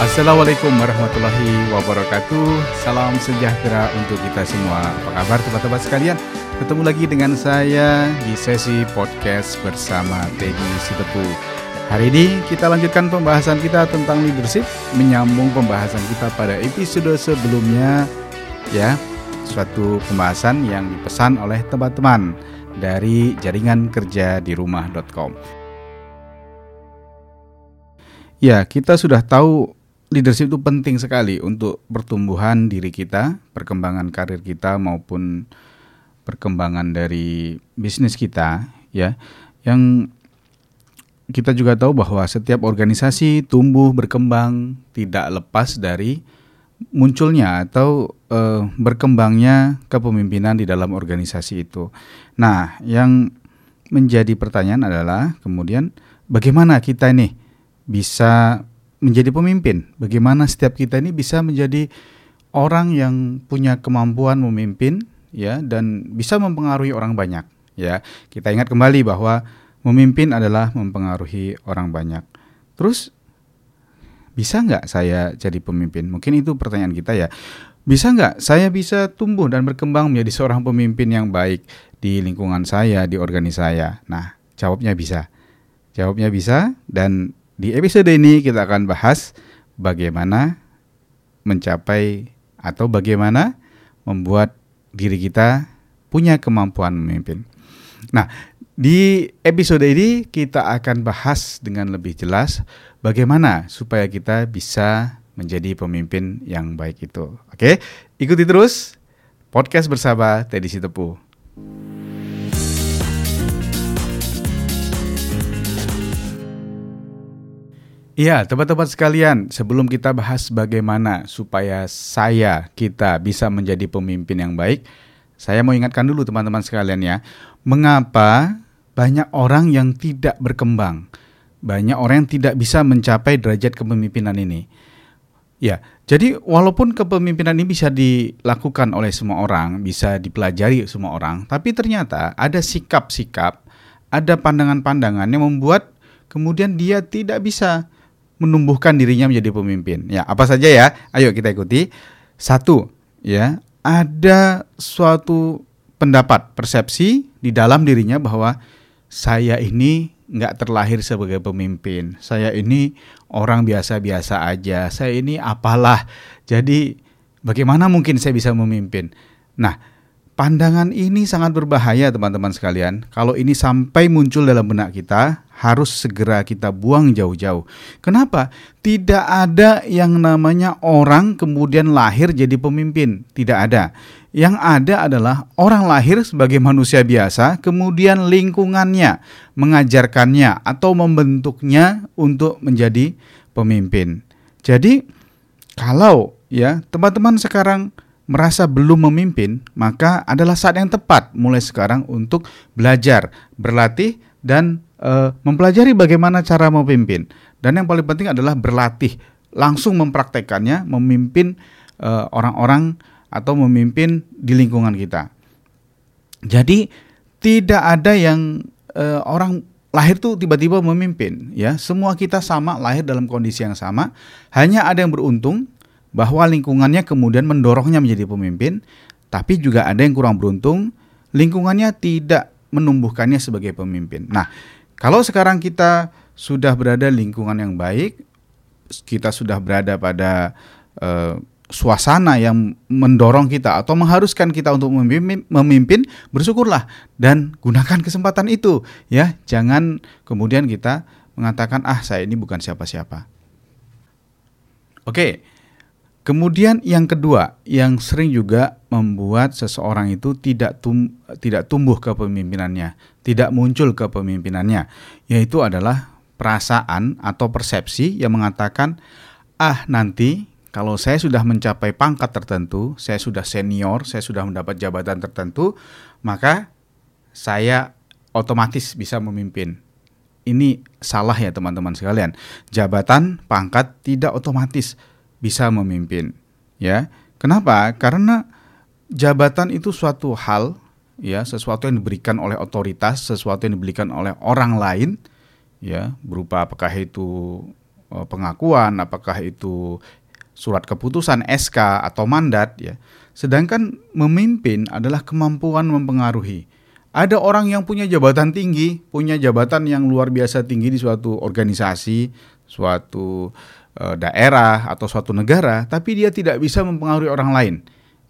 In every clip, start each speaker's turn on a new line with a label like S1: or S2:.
S1: Assalamualaikum warahmatullahi wabarakatuh. Salam sejahtera untuk kita semua. Apa kabar teman-teman sekalian? Ketemu lagi dengan saya di sesi podcast bersama Teddy Sitepu Hari ini kita lanjutkan pembahasan kita tentang leadership Menyambung pembahasan kita pada episode sebelumnya Ya, suatu pembahasan yang dipesan oleh teman-teman dari jaringan kerja di rumah.com Ya, kita sudah tahu leadership itu penting sekali untuk pertumbuhan diri kita, perkembangan karir kita maupun perkembangan dari bisnis kita, ya. Yang kita juga tahu bahwa setiap organisasi tumbuh berkembang tidak lepas dari munculnya atau uh, berkembangnya kepemimpinan di dalam organisasi itu. Nah, yang menjadi pertanyaan adalah kemudian bagaimana kita ini bisa menjadi pemimpin. Bagaimana setiap kita ini bisa menjadi orang yang punya kemampuan memimpin ya dan bisa mempengaruhi orang banyak ya. Kita ingat kembali bahwa memimpin adalah mempengaruhi orang banyak. Terus bisa nggak saya jadi pemimpin? Mungkin itu pertanyaan kita ya. Bisa nggak saya bisa tumbuh dan berkembang menjadi seorang pemimpin yang baik di lingkungan saya, di organisasi saya? Nah, jawabnya bisa. Jawabnya bisa dan di episode ini kita akan bahas bagaimana mencapai atau bagaimana membuat diri kita punya kemampuan memimpin. Nah, di episode ini kita akan bahas dengan lebih jelas bagaimana supaya kita bisa menjadi pemimpin yang baik itu. Oke, ikuti terus podcast bersama Teddy Sitepu. Iya, teman-teman sekalian, sebelum kita bahas bagaimana supaya saya, kita bisa menjadi pemimpin yang baik, saya mau ingatkan dulu teman-teman sekalian ya, mengapa banyak orang yang tidak berkembang, banyak orang yang tidak bisa mencapai derajat kepemimpinan ini. Ya, jadi walaupun kepemimpinan ini bisa dilakukan oleh semua orang, bisa dipelajari semua orang, tapi ternyata ada sikap-sikap, ada pandangan-pandangan yang membuat kemudian dia tidak bisa menumbuhkan dirinya menjadi pemimpin. Ya, apa saja ya? Ayo kita ikuti. Satu, ya, ada suatu pendapat, persepsi di dalam dirinya bahwa saya ini nggak terlahir sebagai pemimpin. Saya ini orang biasa-biasa aja. Saya ini apalah. Jadi bagaimana mungkin saya bisa memimpin? Nah, pandangan ini sangat berbahaya teman-teman sekalian. Kalau ini sampai muncul dalam benak kita, harus segera kita buang jauh-jauh. Kenapa? Tidak ada yang namanya orang kemudian lahir jadi pemimpin. Tidak ada. Yang ada adalah orang lahir sebagai manusia biasa, kemudian lingkungannya mengajarkannya atau membentuknya untuk menjadi pemimpin. Jadi, kalau ya teman-teman sekarang merasa belum memimpin, maka adalah saat yang tepat mulai sekarang untuk belajar, berlatih, dan uh, mempelajari bagaimana cara memimpin. Dan yang paling penting adalah berlatih, langsung mempraktekannya, memimpin uh, orang-orang atau memimpin di lingkungan kita. Jadi tidak ada yang uh, orang lahir tuh tiba-tiba memimpin, ya. Semua kita sama lahir dalam kondisi yang sama. Hanya ada yang beruntung bahwa lingkungannya kemudian mendorongnya menjadi pemimpin, tapi juga ada yang kurang beruntung, lingkungannya tidak menumbuhkannya sebagai pemimpin. Nah, kalau sekarang kita sudah berada lingkungan yang baik, kita sudah berada pada uh, suasana yang mendorong kita atau mengharuskan kita untuk memimpin, memimpin, bersyukurlah dan gunakan kesempatan itu ya. Jangan kemudian kita mengatakan ah saya ini bukan siapa-siapa. Oke. Kemudian yang kedua yang sering juga membuat seseorang itu tidak tum tidak tumbuh kepemimpinannya, tidak muncul kepemimpinannya, yaitu adalah perasaan atau persepsi yang mengatakan ah nanti kalau saya sudah mencapai pangkat tertentu, saya sudah senior, saya sudah mendapat jabatan tertentu, maka saya otomatis bisa memimpin. Ini salah ya teman-teman sekalian. Jabatan, pangkat tidak otomatis bisa memimpin. Ya, kenapa? Karena jabatan itu suatu hal, ya, sesuatu yang diberikan oleh otoritas, sesuatu yang diberikan oleh orang lain, ya, berupa apakah itu uh, pengakuan, apakah itu surat keputusan SK atau mandat ya. Sedangkan memimpin adalah kemampuan mempengaruhi. Ada orang yang punya jabatan tinggi, punya jabatan yang luar biasa tinggi di suatu organisasi, suatu daerah atau suatu negara, tapi dia tidak bisa mempengaruhi orang lain,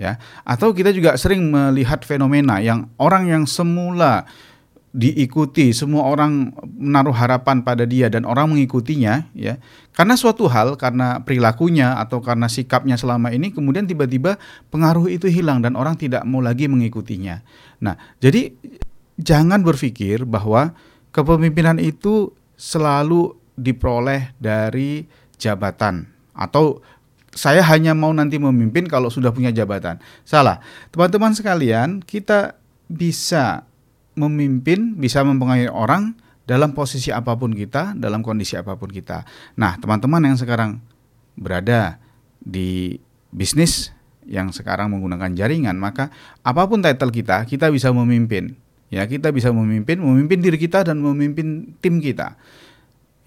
S1: ya. Atau kita juga sering melihat fenomena yang orang yang semula diikuti, semua orang menaruh harapan pada dia dan orang mengikutinya ya. Karena suatu hal, karena perilakunya atau karena sikapnya selama ini kemudian tiba-tiba pengaruh itu hilang dan orang tidak mau lagi mengikutinya. Nah, jadi jangan berpikir bahwa kepemimpinan itu selalu diperoleh dari jabatan atau saya hanya mau nanti memimpin kalau sudah punya jabatan. Salah. Teman-teman sekalian, kita bisa memimpin, bisa mempengaruhi orang dalam posisi apa pun kita, dalam kondisi apa pun kita. Nah, teman-teman yang sekarang berada di bisnis yang sekarang menggunakan jaringan, maka apa pun title kita, kita bisa memimpin. Ya, kita bisa memimpin, memimpin diri kita dan memimpin tim kita.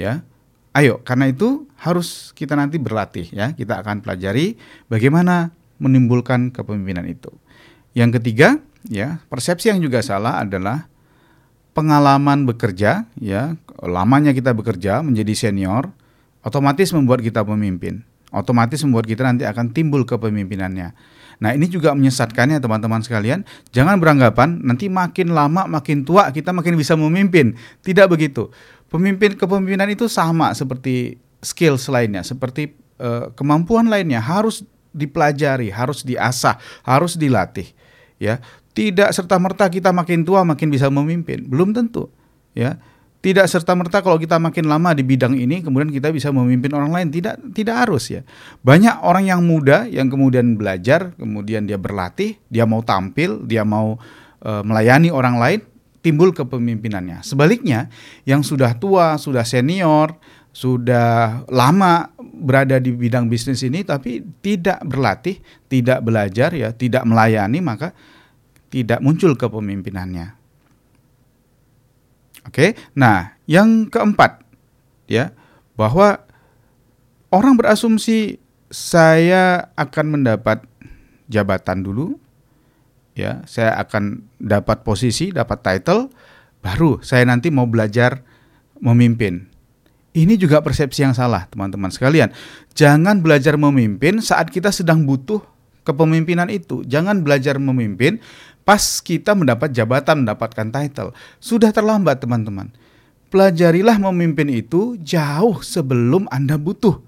S1: Ya. Ayo, karena itu harus kita nanti berlatih ya. Kita akan pelajari bagaimana menimbulkan kepemimpinan itu. Yang ketiga, ya persepsi yang juga salah adalah pengalaman bekerja ya. Lamanya kita bekerja menjadi senior otomatis membuat kita pemimpin. Otomatis membuat kita nanti akan timbul kepemimpinannya. Nah ini juga menyesatkannya teman-teman sekalian. Jangan beranggapan nanti makin lama makin tua kita makin bisa memimpin. Tidak begitu pemimpin kepemimpinan itu sama seperti skill lainnya seperti uh, kemampuan lainnya harus dipelajari harus diasah harus dilatih ya tidak serta-merta kita makin tua makin bisa memimpin, belum tentu. Ya. Tidak serta-merta kalau kita makin lama di bidang ini kemudian kita bisa memimpin orang lain, tidak tidak harus ya. Banyak orang yang muda yang kemudian belajar, kemudian dia berlatih, dia mau tampil, dia mau e, melayani orang lain, timbul kepemimpinannya. Sebaliknya, yang sudah tua, sudah senior, sudah lama berada di bidang bisnis ini tapi tidak berlatih, tidak belajar ya, tidak melayani maka tidak muncul kepemimpinannya. Oke, nah yang keempat ya bahwa orang berasumsi saya akan mendapat jabatan dulu, ya saya akan dapat posisi, dapat title, baru saya nanti mau belajar memimpin. Ini juga persepsi yang salah, teman-teman sekalian. Jangan belajar memimpin saat kita sedang butuh kepemimpinan itu. Jangan belajar memimpin pas kita mendapat jabatan, mendapatkan title. Sudah terlambat teman-teman. Pelajarilah memimpin itu jauh sebelum Anda butuh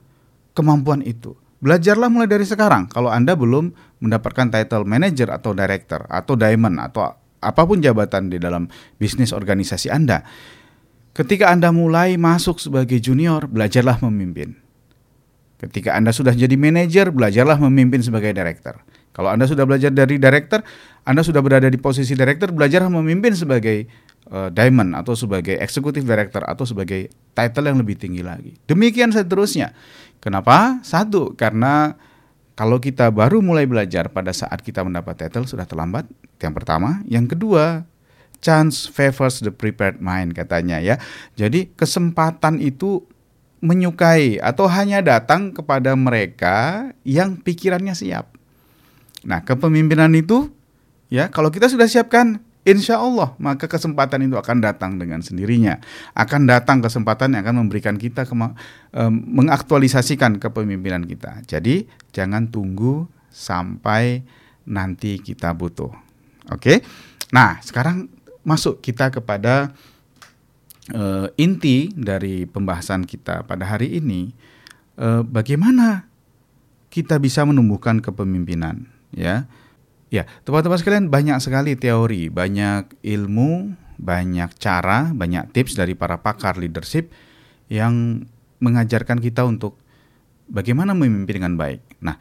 S1: kemampuan itu. Belajarlah mulai dari sekarang kalau Anda belum mendapatkan title manager atau director atau diamond atau apa pun jabatan di dalam bisnis organisasi Anda. Ketika Anda mulai masuk sebagai junior, belajarlah memimpin. Ketika Anda sudah jadi manajer, belajarlah memimpin sebagai director. Kalau Anda sudah belajar dari director, Anda sudah berada di posisi director, belajar memimpin sebagai uh, diamond atau sebagai executive director atau sebagai title yang lebih tinggi lagi. Demikian seterusnya. Kenapa? Satu, karena kalau kita baru mulai belajar pada saat kita mendapat title sudah terlambat. Yang pertama, yang kedua, chance favors the prepared mind katanya ya. Jadi kesempatan itu menyukai atau hanya datang kepada mereka yang pikirannya siap. Nah, kepemimpinan itu ya kalau kita sudah siapkan Insya Allah maka kesempatan itu akan datang dengan sendirinya. Akan datang kesempatan yang akan memberikan kita kema- mengaktualisasikan kepemimpinan kita. Jadi jangan tunggu sampai nanti kita butuh. Oke. Nah sekarang masuk kita kepada e, inti dari pembahasan kita pada hari ini. E, bagaimana kita bisa menumbuhkan kepemimpinan? ya. Ya, teman-teman sekalian banyak sekali teori, banyak ilmu, banyak cara, banyak tips dari para pakar leadership yang mengajarkan kita untuk bagaimana memimpin dengan baik. Nah,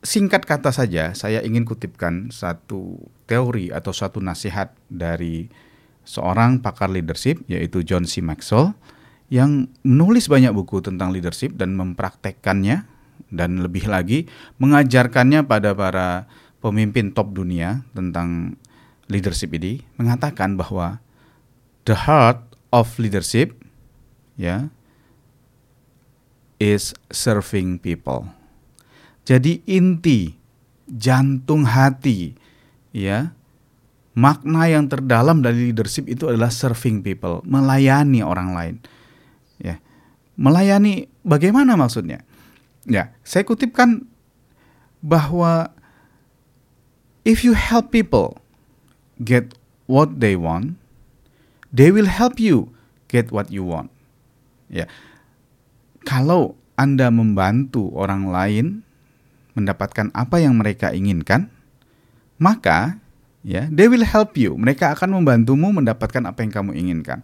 S1: singkat kata saja, saya ingin kutipkan satu teori atau satu nasihat dari seorang pakar leadership yaitu John C. Maxwell yang menulis banyak buku tentang leadership dan mempraktekkannya dan lebih lagi mengajarkannya pada para pemimpin top dunia tentang leadership ini mengatakan bahwa the heart of leadership ya is serving people. Jadi inti jantung hati ya makna yang terdalam dari leadership itu adalah serving people, melayani orang lain. Ya. Melayani bagaimana maksudnya? Ya, saya kutipkan bahwa if you help people get what they want, they will help you get what you want. Ya. Kalau Anda membantu orang lain mendapatkan apa yang mereka inginkan, maka ya, they will help you. Mereka akan membantumu mendapatkan apa yang kamu inginkan.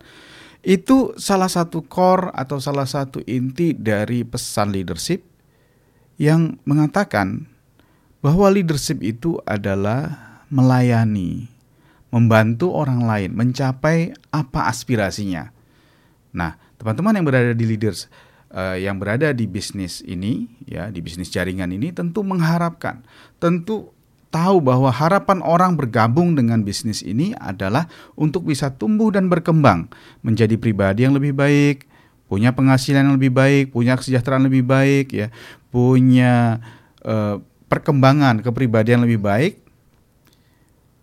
S1: Itu salah satu core atau salah satu inti dari pesan leadership yang mengatakan bahwa leadership itu adalah melayani, membantu orang lain mencapai apa aspirasinya. Nah, teman-teman yang berada di leaders uh, yang berada di bisnis ini ya, di bisnis jaringan ini tentu mengharapkan, tentu tahu bahwa harapan orang bergabung dengan bisnis ini adalah untuk bisa tumbuh dan berkembang menjadi pribadi yang lebih baik, punya penghasilan yang lebih baik, punya kesejahteraan lebih baik ya, punya uh, perkembangan kepribadian lebih baik.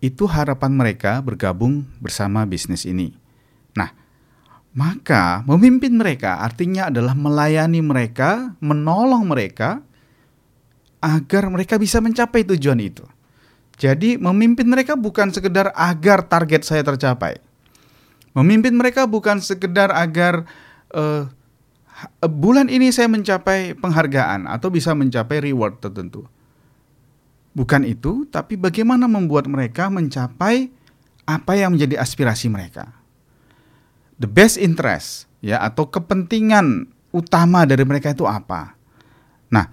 S1: Itu harapan mereka bergabung bersama bisnis ini. Nah, maka memimpin mereka artinya adalah melayani mereka, menolong mereka agar mereka bisa mencapai tujuan itu. Jadi memimpin mereka bukan sekedar agar target saya tercapai. Memimpin mereka bukan sekedar agar uh, bulan ini saya mencapai penghargaan atau bisa mencapai reward tertentu. Bukan itu, tapi bagaimana membuat mereka mencapai apa yang menjadi aspirasi mereka. The best interest ya atau kepentingan utama dari mereka itu apa? Nah,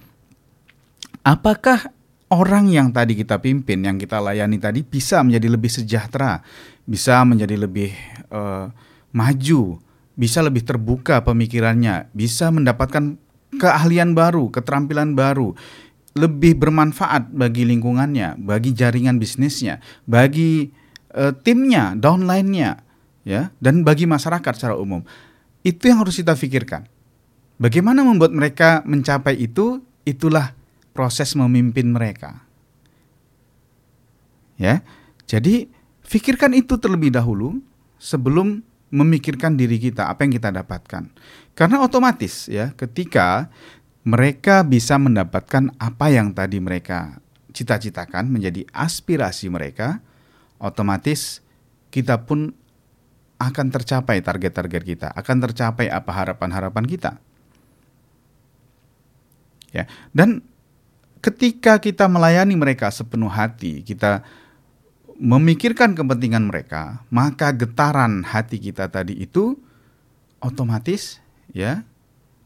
S1: apakah orang yang tadi kita pimpin, yang kita layani tadi bisa menjadi lebih sejahtera, bisa menjadi lebih uh, maju, bisa lebih terbuka pemikirannya, bisa mendapatkan keahlian baru, keterampilan baru, lebih bermanfaat bagi lingkungannya, bagi jaringan bisnisnya, bagi uh, timnya, downline-nya, ya, dan bagi masyarakat secara umum. Itu yang harus kita pikirkan. Bagaimana membuat mereka mencapai itu? Itulah proses memimpin mereka. Ya. Jadi pikirkan itu terlebih dahulu sebelum memikirkan diri kita, apa yang kita dapatkan. Karena otomatis ya, ketika mereka bisa mendapatkan apa yang tadi mereka cita-citakan menjadi aspirasi mereka, otomatis kita pun akan tercapai target-target kita, akan tercapai apa harapan-harapan kita. Ya, dan ketika kita melayani mereka sepenuh hati, kita memikirkan kepentingan mereka, maka getaran hati kita tadi itu otomatis ya,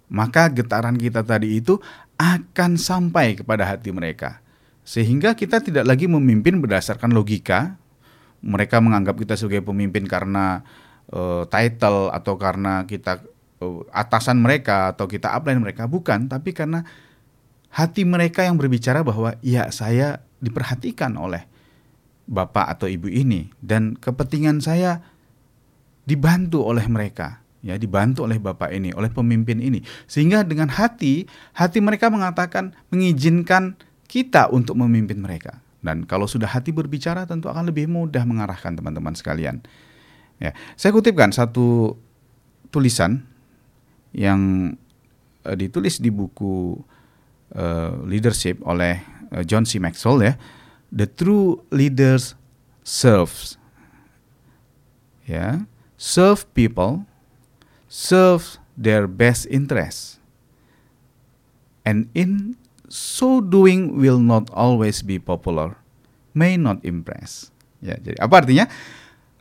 S1: maka getaran kita tadi itu akan sampai kepada hati mereka. Sehingga kita tidak lagi memimpin berdasarkan logika. Mereka menganggap kita sebagai pemimpin karena uh, title atau karena kita uh, atasan mereka atau kita upline mereka, bukan, tapi karena hati mereka yang berbicara bahwa ya saya diperhatikan oleh bapak atau ibu ini dan kepentingan saya dibantu oleh mereka ya dibantu oleh bapak ini oleh pemimpin ini. Sehingga dengan hati hati mereka mengatakan mengizinkan kita untuk memimpin mereka. Dan kalau sudah hati berbicara tentu akan lebih mudah mengarahkan teman-teman sekalian. Ya saya kutipkan satu tulisan yang uh, ditulis di buku uh, leadership oleh uh, John C. Maxwell ya, the true leaders serves, ya, serve people, serve their best interest, and in so doing will not always be popular, may not impress. Ya, jadi apa artinya?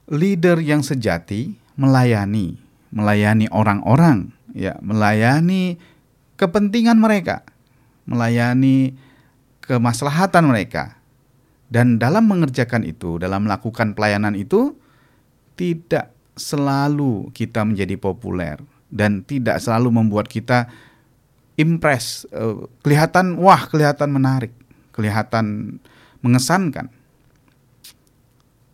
S1: Leader yang sejati melayani, melayani orang-orang, ya, melayani kepentingan mereka melayani kemaslahatan mereka. Dan dalam mengerjakan itu, dalam melakukan pelayanan itu, tidak selalu kita menjadi populer dan tidak selalu membuat kita impress, uh, kelihatan wah, kelihatan menarik, kelihatan mengesankan.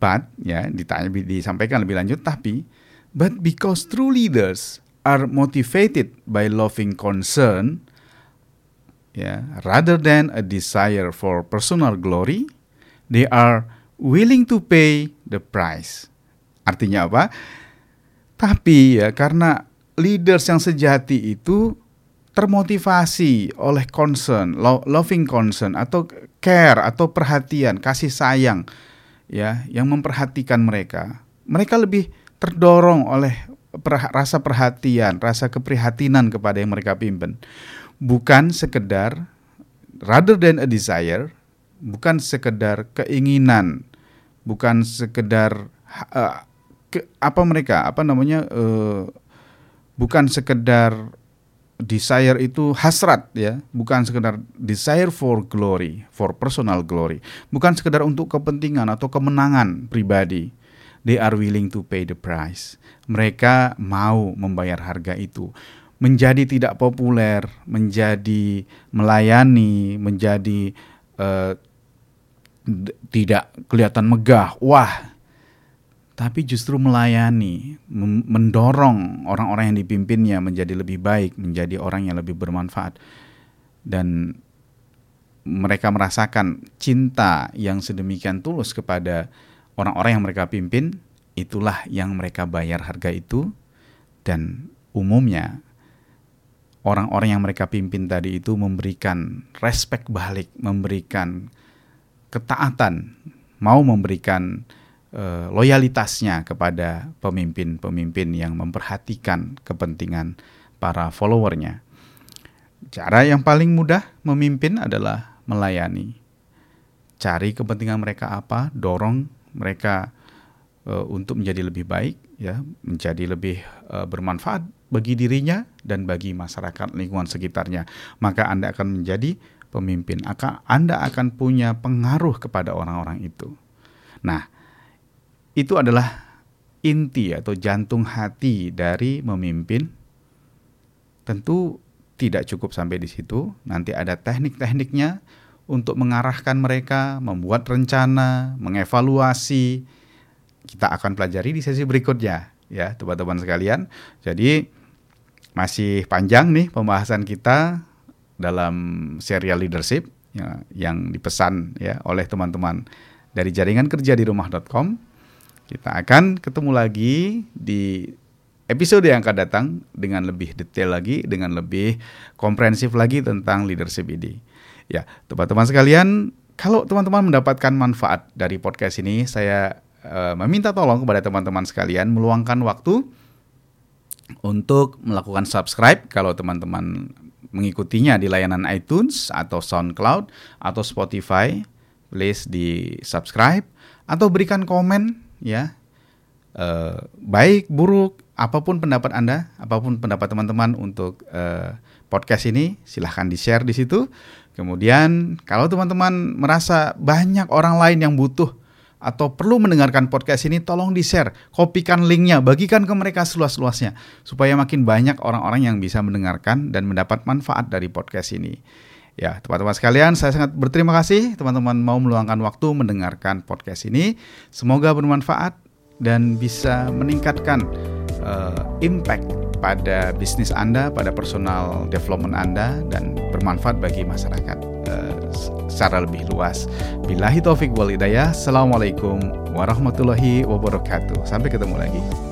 S1: But ya ditanya disampaikan lebih lanjut tapi but because true leaders are motivated by loving concern ya, rather than a desire for personal glory, they are willing to pay the price. Artinya apa? Tapi ya karena leaders yang sejati itu termotivasi oleh concern, loving concern atau care atau perhatian, kasih sayang ya yang memperhatikan mereka. Mereka lebih terdorong oleh rasa perhatian, rasa keprihatinan kepada yang mereka pimpin. Bukan sekedar rather than a desire, bukan sekedar keinginan, bukan sekedar uh, ke, apa mereka, apa namanya uh, bukan sekedar desire itu hasrat ya, bukan sekedar desire for glory, for personal glory, bukan sekedar untuk kepentingan atau kemenangan pribadi. They are willing to pay the price. Mereka mau membayar harga itu. Menjadi tidak populer, menjadi melayani, menjadi uh, tidak kelihatan megah. Wah, tapi justru melayani, mendorong orang-orang yang dipimpinnya menjadi lebih baik, menjadi orang yang lebih bermanfaat. Dan mereka merasakan cinta yang sedemikian tulus kepada orang-orang yang mereka pimpin, itulah yang mereka bayar harga itu. Dan umumnya orang-orang yang mereka pimpin tadi itu memberikan respect balik, memberikan ketaatan, mau memberikan loyalitasnya kepada pemimpin-pemimpin yang memperhatikan kepentingan para followernya. Cara yang paling mudah memimpin adalah melayani. Cari kepentingan mereka apa, dorong mereka uh, untuk menjadi lebih baik, ya, menjadi lebih uh, bermanfaat bagi dirinya dan bagi masyarakat lingkungan sekitarnya. Maka Anda akan menjadi pemimpin, Anda akan punya pengaruh kepada orang-orang itu. Nah, itu adalah inti atau jantung hati dari memimpin. Tentu tidak cukup sampai di situ, nanti ada teknik-tekniknya untuk mengarahkan mereka, membuat rencana, mengevaluasi. Kita akan pelajari di sesi berikutnya ya, teman-teman sekalian. Jadi masih panjang nih pembahasan kita dalam serial leadership ya, yang dipesan ya oleh teman-teman dari jaringan kerja di rumah.com kita akan ketemu lagi di episode yang akan datang dengan lebih detail lagi, dengan lebih komprehensif lagi tentang leadership ini. Ya, teman-teman sekalian, kalau teman-teman mendapatkan manfaat dari podcast ini, saya uh, meminta tolong kepada teman-teman sekalian meluangkan waktu untuk melakukan subscribe kalau teman-teman mengikutinya di layanan iTunes atau SoundCloud atau Spotify, please di subscribe atau berikan komen ya. Uh, baik buruk apa pun pendapat anda apa pun pendapat teman-teman untuk uh, podcast ini silahkan di share di situ. Kemudian kalau teman-teman merasa banyak orang lain yang butuh atau perlu mendengarkan podcast ini tolong di share kopikan linknya bagikan ke mereka seluas-luasnya supaya makin banyak orang-orang yang bisa mendengarkan dan mendapat manfaat dari podcast ini Ya, teman-teman sekalian, saya sangat berterima kasih teman-teman mau meluangkan waktu mendengarkan podcast ini. Semoga bermanfaat dan bisa meningkatkan uh, impact pada bisnis Anda, pada personal development Anda dan bermanfaat bagi masyarakat uh, secara lebih luas. Billahi taufik wal hidayah. Assalamualaikum warahmatullahi wabarakatuh. Sampai ketemu lagi.